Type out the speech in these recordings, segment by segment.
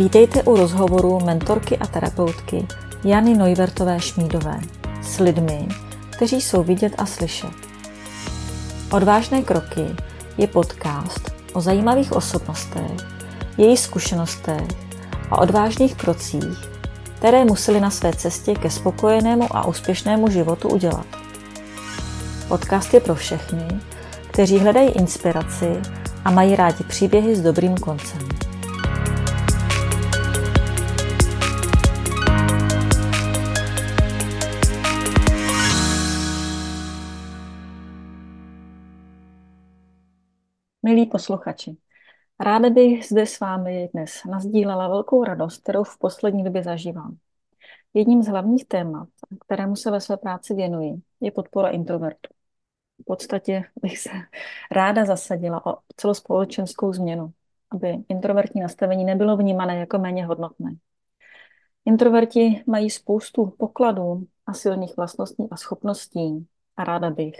Vítejte u rozhovoru mentorky a terapeutky Jany Nojvertové Šmídové s lidmi, kteří jsou vidět a slyšet. Odvážné kroky je podcast o zajímavých osobnostech, jejich zkušenostech a odvážných krocích, které museli na své cestě ke spokojenému a úspěšnému životu udělat. Podcast je pro všechny, kteří hledají inspiraci a mají rádi příběhy s dobrým koncem. Milí posluchači, ráda bych zde s vámi dnes nazdílela velkou radost, kterou v poslední době zažívám. Jedním z hlavních témat, kterému se ve své práci věnuji, je podpora introvertů. V podstatě bych se ráda zasadila o celospolečenskou změnu, aby introvertní nastavení nebylo vnímané jako méně hodnotné. Introverti mají spoustu pokladů a silných vlastností a schopností a ráda bych,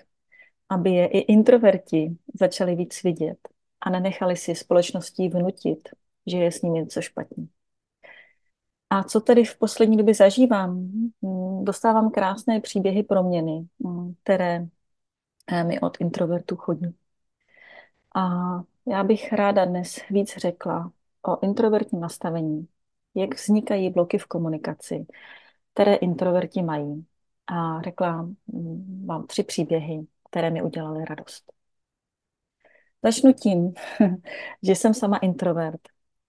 aby je i introverti začali víc vidět a nenechali si společností vnutit, že je s nimi něco špatně. A co tedy v poslední době zažívám? Dostávám krásné příběhy proměny, které eh, mi od introvertů chodí. A já bych ráda dnes víc řekla o introvertním nastavení, jak vznikají bloky v komunikaci, které introverti mají. A řekla hmm, vám tři příběhy, které mi udělaly radost. Začnu tím, že jsem sama introvert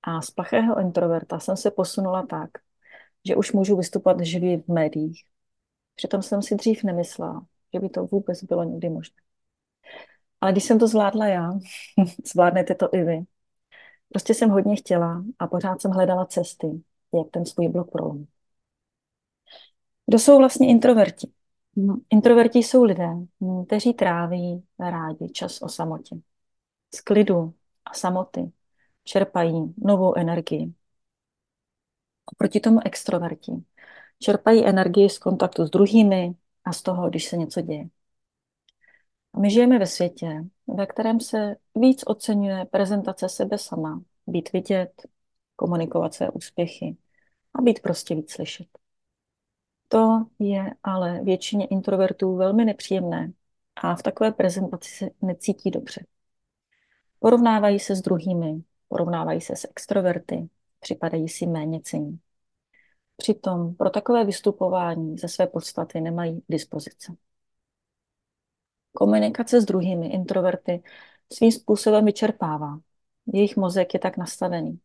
a z plachého introverta jsem se posunula tak, že už můžu vystupovat živě v médiích. Přitom jsem si dřív nemyslela, že by to vůbec bylo někdy možné. Ale když jsem to zvládla já, zvládnete to i vy. Prostě jsem hodně chtěla a pořád jsem hledala cesty, jak ten svůj blok prolomit. Kdo jsou vlastně introverti? No, introverti jsou lidé, hm, kteří tráví rádi čas o samotě. Z klidu a samoty čerpají novou energii. Oproti tomu extroverti čerpají energii z kontaktu s druhými a z toho, když se něco děje. A my žijeme ve světě, ve kterém se víc oceňuje prezentace sebe sama, být vidět, komunikovat své úspěchy a být prostě víc slyšet. To je ale většině introvertů velmi nepříjemné a v takové prezentaci se necítí dobře. Porovnávají se s druhými, porovnávají se s extroverty, připadají si méně cení. Přitom pro takové vystupování ze své podstaty nemají dispozice. Komunikace s druhými introverty svým způsobem vyčerpává. Jejich mozek je tak nastavený.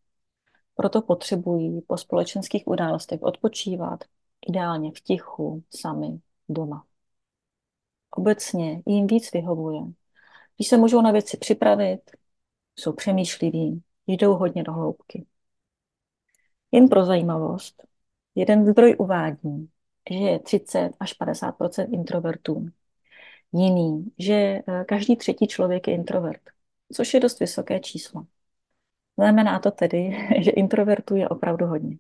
Proto potřebují po společenských událostech odpočívat, ideálně v tichu, sami, doma. Obecně jim víc vyhovuje, když se můžou na věci připravit, jsou přemýšliví, jdou hodně do hloubky. Jen pro zajímavost, jeden zdroj uvádí, že je 30 až 50% introvertů. Jiný, že eh, každý třetí člověk je introvert, což je dost vysoké číslo. Znamená to tedy, že introvertů je opravdu hodně.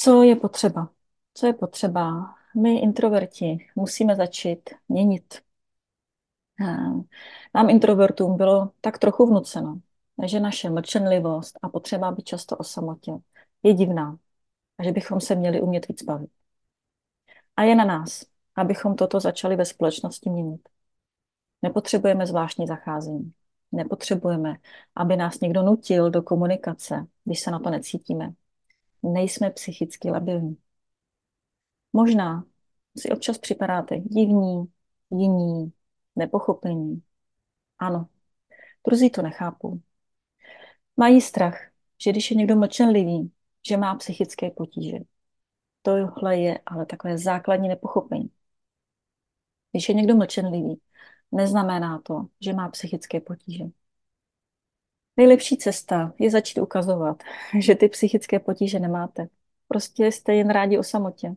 Co je potřeba? Co je potřeba? My, introverti, musíme začít měnit. Nám introvertům bylo tak trochu vnuceno, že naše mlčenlivost a potřeba být často o samotě je divná a že bychom se měli umět víc bavit. A je na nás, abychom toto začali ve společnosti měnit. Nepotřebujeme zvláštní zacházení. Nepotřebujeme, aby nás někdo nutil do komunikace, když se na to necítíme nejsme psychicky labilní. Možná si občas připadáte divní, jiní, nepochopení. Ano, druzí to nechápou. Mají strach, že když je někdo mlčenlivý, že má psychické potíže. Tohle je ale takové základní nepochopení. Když je někdo mlčenlivý, neznamená to, že má psychické potíže. Nejlepší cesta je začít ukazovat, že ty psychické potíže nemáte. Prostě jste jen rádi o samotě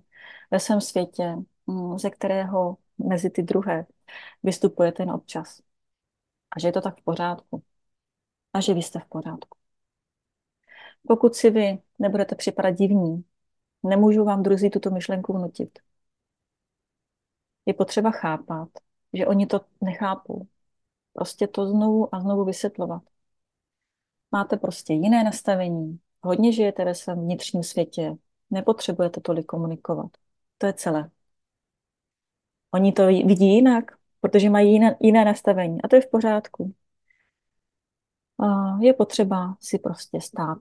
ve svém světě, mm, ze kterého mezi ty druhé vystupujete jen občas. A že je to tak v pořádku. A že vy jste v pořádku. Pokud si vy nebudete připadat divní, nemůžu vám druzí tuto myšlenku vnutit. Je potřeba chápat, že oni to nechápou. Prostě to znovu a znovu vysvětlovat. Máte prostě jiné nastavení, hodně žijete ve svém vnitřním světě, nepotřebujete tolik komunikovat. To je celé. Oni to vidí jinak, protože mají jiné, jiné nastavení a to je v pořádku. A je potřeba si prostě stát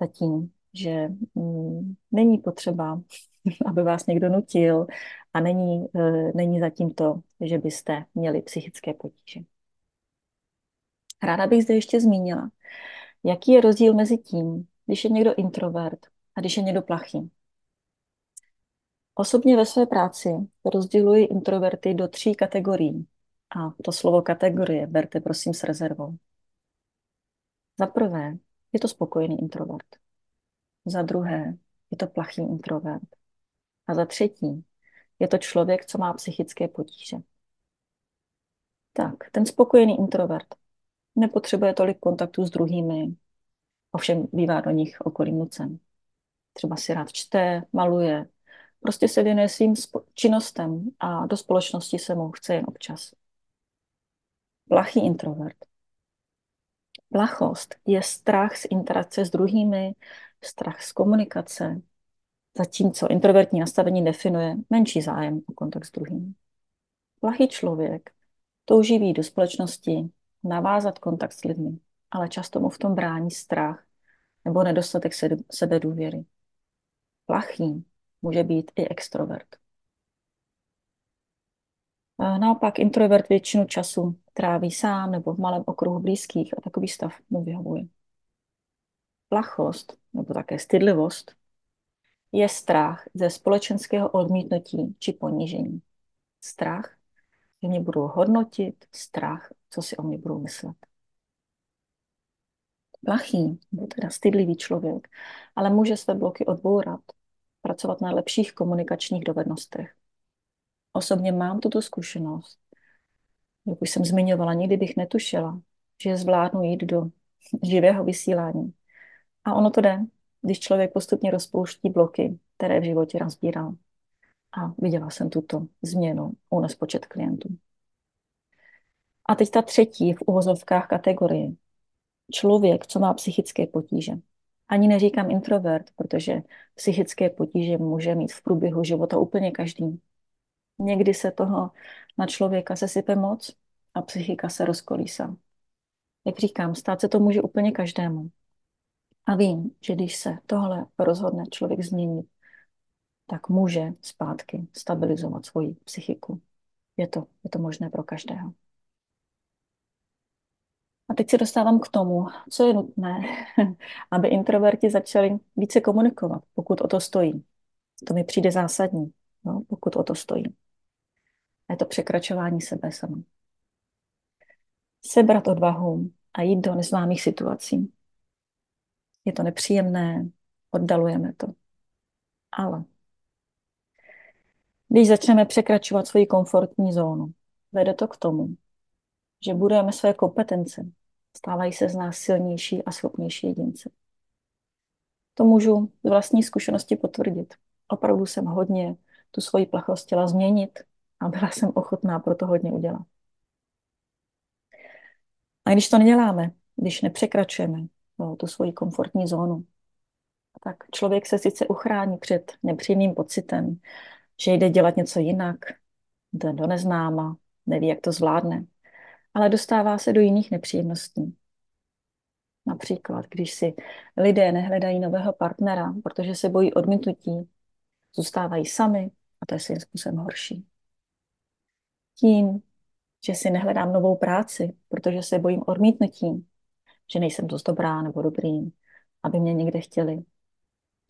za tím, že mm, není potřeba, aby vás někdo nutil a není, e, není zatím to, že byste měli psychické potíže. Ráda bych zde ještě zmínila, jaký je rozdíl mezi tím, když je někdo introvert a když je někdo plachý. Osobně ve své práci rozděluji introverty do tří kategorií. A to slovo kategorie berte prosím s rezervou. Za prvé je to spokojený introvert. Za druhé je to plachý introvert. A za třetí je to člověk, co má psychické potíže. Tak, ten spokojený introvert nepotřebuje tolik kontaktu s druhými, ovšem bývá do nich okolí nucen. Třeba si rád čte, maluje, prostě se věnuje svým činnostem a do společnosti se mu chce jen občas. Plachý introvert. Plachost je strach z interakce s druhými, strach z komunikace, zatímco introvertní nastavení definuje menší zájem o kontakt s druhým. Plachý člověk touží být do společnosti, navázat kontakt s lidmi, ale často mu v tom brání strach nebo nedostatek sebedůvěry. Plachý může být i extrovert. A naopak introvert většinu času tráví sám nebo v malém okruhu blízkých a takový stav mu vyhovuje. Plachost nebo také stydlivost je strach ze společenského odmítnutí či ponížení. Strach, že mě budou hodnotit, strach, co si o mě budou myslet. Plachý, nebo teda stydlivý člověk, ale může své bloky odbourat, pracovat na lepších komunikačních dovednostech. Osobně mám tuto zkušenost. Jak už jsem zmiňovala, nikdy bych netušila, že zvládnu jít do živého vysílání. A ono to jde, když člověk postupně rozpouští bloky, které v životě rozbíral. A viděla jsem tuto změnu u nespočet klientů. A teď ta třetí v uvozovkách kategorie. Člověk, co má psychické potíže. Ani neříkám introvert, protože psychické potíže může mít v průběhu života úplně každý. Někdy se toho na člověka sesype moc a psychika se rozkolísá. Jak říkám, stát se to může úplně každému. A vím, že když se tohle rozhodne člověk změnit, tak může zpátky stabilizovat svoji psychiku. Je to, je to možné pro každého. A teď se dostávám k tomu, co je nutné, aby introverti začali více komunikovat, pokud o to stojí. To mi přijde zásadní, no, pokud o to stojí. A je to překračování sebe sama. Sebrat odvahu a jít do neznámých situací. Je to nepříjemné, oddalujeme to. Ale když začneme překračovat svoji komfortní zónu, vede to k tomu, že budujeme své kompetence, stávají se z nás silnější a schopnější jedinci. To můžu z vlastní zkušenosti potvrdit. Opravdu jsem hodně tu svoji plachost chtěla změnit a byla jsem ochotná pro to hodně udělat. A když to neděláme, když nepřekračujeme no, tu svoji komfortní zónu, tak člověk se sice uchrání před nepříjemným pocitem, že jde dělat něco jinak, jde do neznáma, neví, jak to zvládne, ale dostává se do jiných nepříjemností. Například, když si lidé nehledají nového partnera, protože se bojí odmítnutí, zůstávají sami a to je svým způsobem horší. Tím, že si nehledám novou práci, protože se bojím odmítnutí, že nejsem dost dobrá nebo dobrý, aby mě někde chtěli.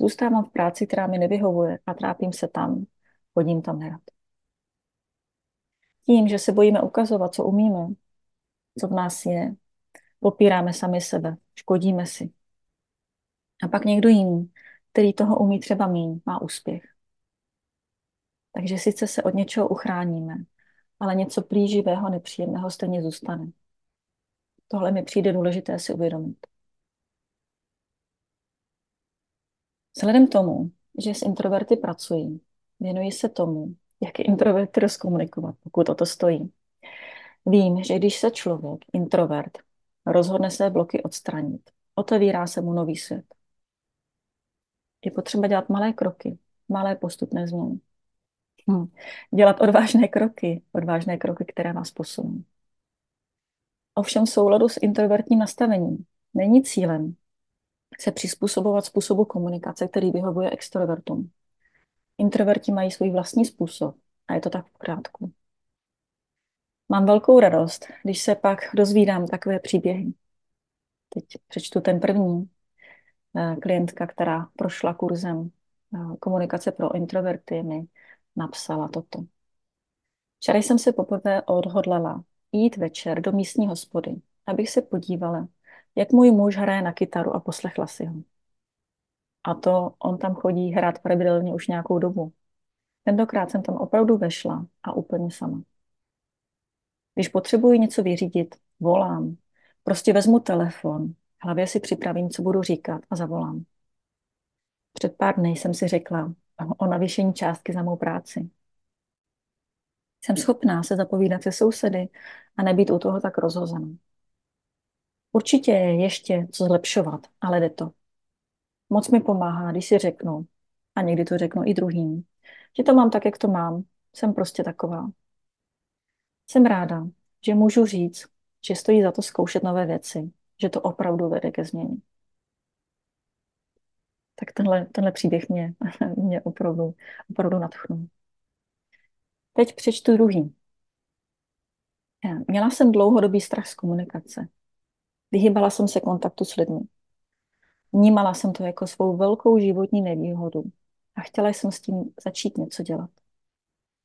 Zůstávám v práci, která mi nevyhovuje a trápím se tam, chodím tam nerad. Tím, že se bojíme ukazovat, co umíme, co v nás je. Popíráme sami sebe, škodíme si. A pak někdo jiný, který toho umí třeba míň, má úspěch. Takže sice se od něčeho uchráníme, ale něco plíživého, nepříjemného stejně zůstane. Tohle mi přijde důležité si uvědomit. Vzhledem tomu, že s introverty pracují, věnuji se tomu, jak introverty rozkomunikovat, pokud o to stojí. Vím, že když se člověk, introvert, rozhodne své bloky odstranit, Otevírá se mu nový svět. Je potřeba dělat malé kroky, malé postupné změny. Hm. Dělat odvážné kroky, odvážné kroky, které vás posunou. Ovšem souladu s introvertním nastavením není cílem se přizpůsobovat způsobu komunikace, který vyhovuje extrovertům. Introverti mají svůj vlastní způsob a je to tak v krátku. Mám velkou radost, když se pak dozvídám takové příběhy. Teď přečtu ten první. Eh, klientka, která prošla kurzem eh, komunikace pro introverty, mi napsala toto. Včera jsem se poprvé odhodlala jít večer do místní hospody, abych se podívala, jak můj muž hraje na kytaru a poslechla si ho. A to on tam chodí hrát pravidelně už nějakou dobu. Tentokrát jsem tam opravdu vešla a úplně sama. Když potřebuji něco vyřídit, volám. Prostě vezmu telefon, hlavě si připravím, co budu říkat a zavolám. Před pár dny jsem si řekla o navýšení částky za mou práci. Jsem schopná se zapovídat se sousedy a nebýt u toho tak rozhozená. Určitě je ještě co zlepšovat, ale jde to. Moc mi pomáhá, když si řeknu, a někdy to řeknu i druhým, že to mám tak, jak to mám. Jsem prostě taková. Jsem ráda, že můžu říct, že stojí za to zkoušet nové věci, že to opravdu vede ke změně. Tak tenhle, tenhle příběh mě, mě opravdu, opravdu natchnul. Teď přečtu druhý. Měla jsem dlouhodobý strach z komunikace. Vyhýbala jsem se kontaktu s lidmi. Vnímala jsem to jako svou velkou životní nevýhodu a chtěla jsem s tím začít něco dělat.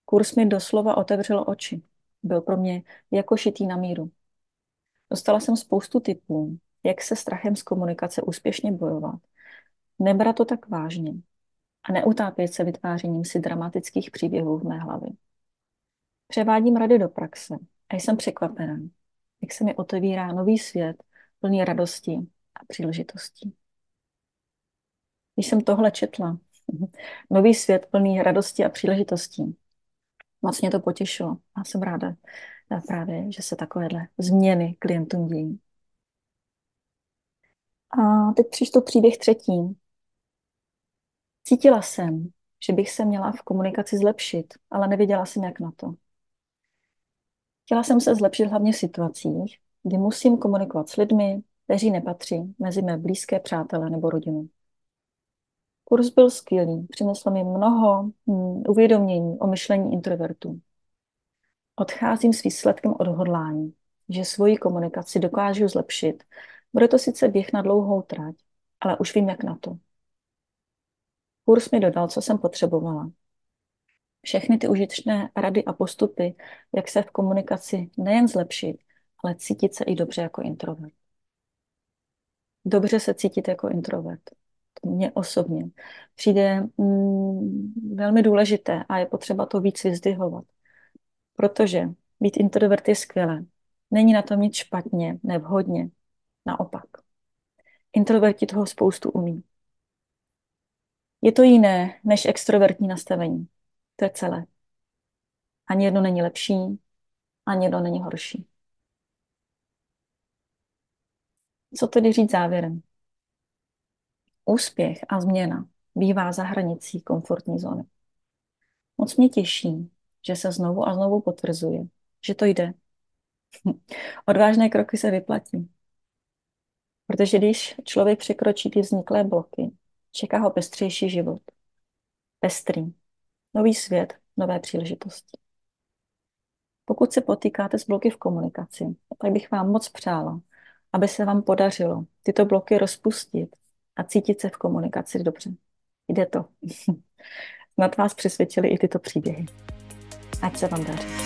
Kurs mi doslova otevřel oči. Byl pro mě jako šitý na míru. Dostala jsem spoustu typů, jak se strachem z komunikace úspěšně bojovat. Nebrat to tak vážně a neutápět se vytvářením si dramatických příběhů v mé hlavě. Převádím rady do praxe a jsem překvapená, jak se mi otevírá nový svět plný radosti a příležitostí. Když jsem tohle četla, nový svět plný radosti a příležitostí, moc mě to potěšilo a jsem ráda právě, že se takovéhle změny klientům dějí. A teď přišel příběh třetí. Cítila jsem, že bych se měla v komunikaci zlepšit, ale nevěděla jsem, jak na to. Chtěla jsem se zlepšit hlavně v situacích, kdy musím komunikovat s lidmi, kteří nepatří mezi mé blízké přátele nebo rodinu. Kurs byl skvělý, přinesl mi mnoho hm, uvědomění o myšlení introvertů. Odcházím s výsledkem odhodlání, že svoji komunikaci dokážu zlepšit. Bude to sice běh na dlouhou trať, ale už vím, jak na to. Kurs mi dodal, co jsem potřebovala. Všechny ty užitečné rady a postupy, jak se v komunikaci nejen zlepšit, ale cítit se i dobře jako introvert. Dobře se cítit jako introvert. Mně osobně přijde mm, velmi důležité a je potřeba to víc vyzdvihovat. Protože být introvert je skvělé. Není na tom nic špatně, nevhodně. Naopak. Introverti toho spoustu umí. Je to jiné než extrovertní nastavení. To je celé. Ani jedno není lepší, ani jedno není horší. Co tedy říct závěrem? Úspěch a změna bývá za hranicí komfortní zóny. Moc mě těší, že se znovu a znovu potvrzuje, že to jde. Odvážné kroky se vyplatí. Protože když člověk překročí ty vzniklé bloky, čeká ho pestřejší život. Pestrý. Nový svět, nové příležitosti. Pokud se potýkáte s bloky v komunikaci, tak bych vám moc přála, aby se vám podařilo tyto bloky rozpustit a cítit se v komunikaci dobře. Jde to. Snad vás přesvědčili i tyto příběhy. Ať se vám daří.